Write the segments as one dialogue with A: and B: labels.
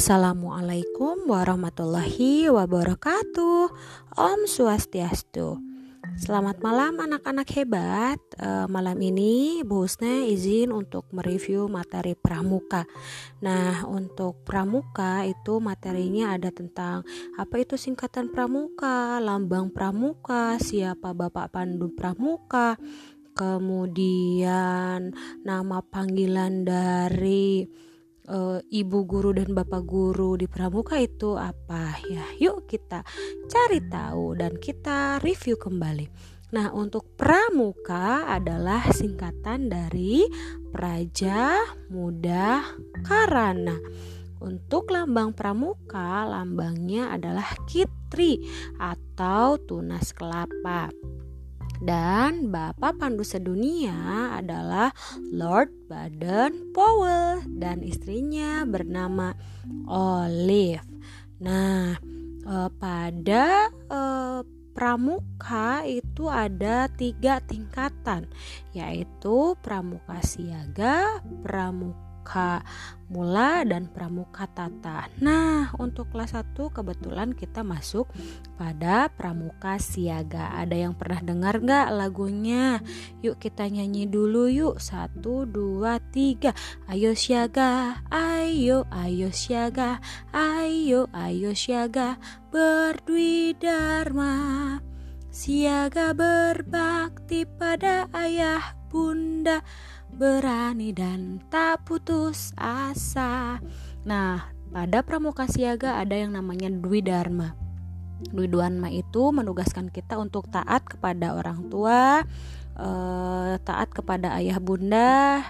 A: Assalamualaikum warahmatullahi wabarakatuh. Om Swastiastu. Selamat malam anak-anak hebat. Uh, malam ini Bu Husna izin untuk mereview materi pramuka. Nah, untuk pramuka itu materinya ada tentang apa itu singkatan pramuka, lambang pramuka, siapa Bapak Pandu pramuka, kemudian nama panggilan dari uh, ibu guru dan bapak guru di pramuka itu apa? Ya yuk kita cari tahu dan kita review kembali. Nah untuk pramuka adalah singkatan dari praja muda karana. Untuk lambang pramuka, lambangnya adalah kitri atau tunas kelapa. Dan Bapak Pandu Sedunia adalah Lord Baden Powell dan istrinya bernama Olive. Nah, eh, pada eh, pramuka itu ada tiga tingkatan, yaitu pramuka siaga, pramuka pramuka mula dan pramuka tata. Nah, untuk kelas 1 kebetulan kita masuk pada pramuka siaga. Ada yang pernah dengar nggak lagunya? Yuk kita nyanyi dulu yuk. Satu, dua, tiga. Ayo siaga, ayo, ayo siaga, ayo, ayo siaga, berdui dharma. Siaga berbakti pada ayah bunda berani dan tak putus asa. Nah, pada pramuka siaga ada yang namanya Dwi Dharma. Dwi Dharma itu menugaskan kita untuk taat kepada orang tua, eh, taat kepada ayah bunda,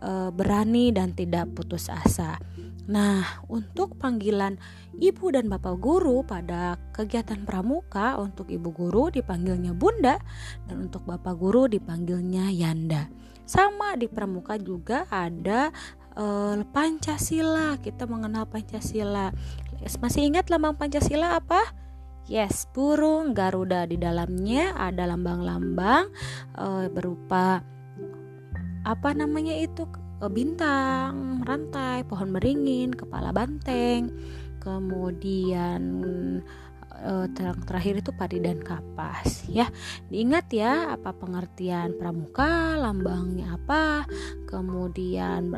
A: eh, berani dan tidak putus asa. Nah, untuk panggilan ibu dan bapak guru pada kegiatan pramuka, untuk ibu guru dipanggilnya bunda dan untuk bapak guru dipanggilnya yanda. Sama di pramuka juga ada uh, Pancasila. Kita mengenal Pancasila. Masih ingat lambang Pancasila apa? Yes, burung Garuda di dalamnya ada lambang-lambang uh, berupa apa namanya itu Eh, bintang, rantai, pohon beringin, kepala banteng, kemudian uh, terakhir itu padi dan kapas ya diingat ya apa pengertian pramuka lambangnya apa kemudian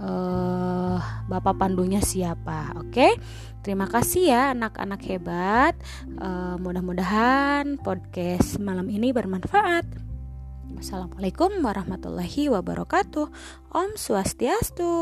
A: uh, bapak pandunya siapa oke terima kasih ya anak-anak hebat uh, mudah-mudahan podcast malam ini bermanfaat Assalamualaikum warahmatullahi wabarakatuh. Om Swastiastu.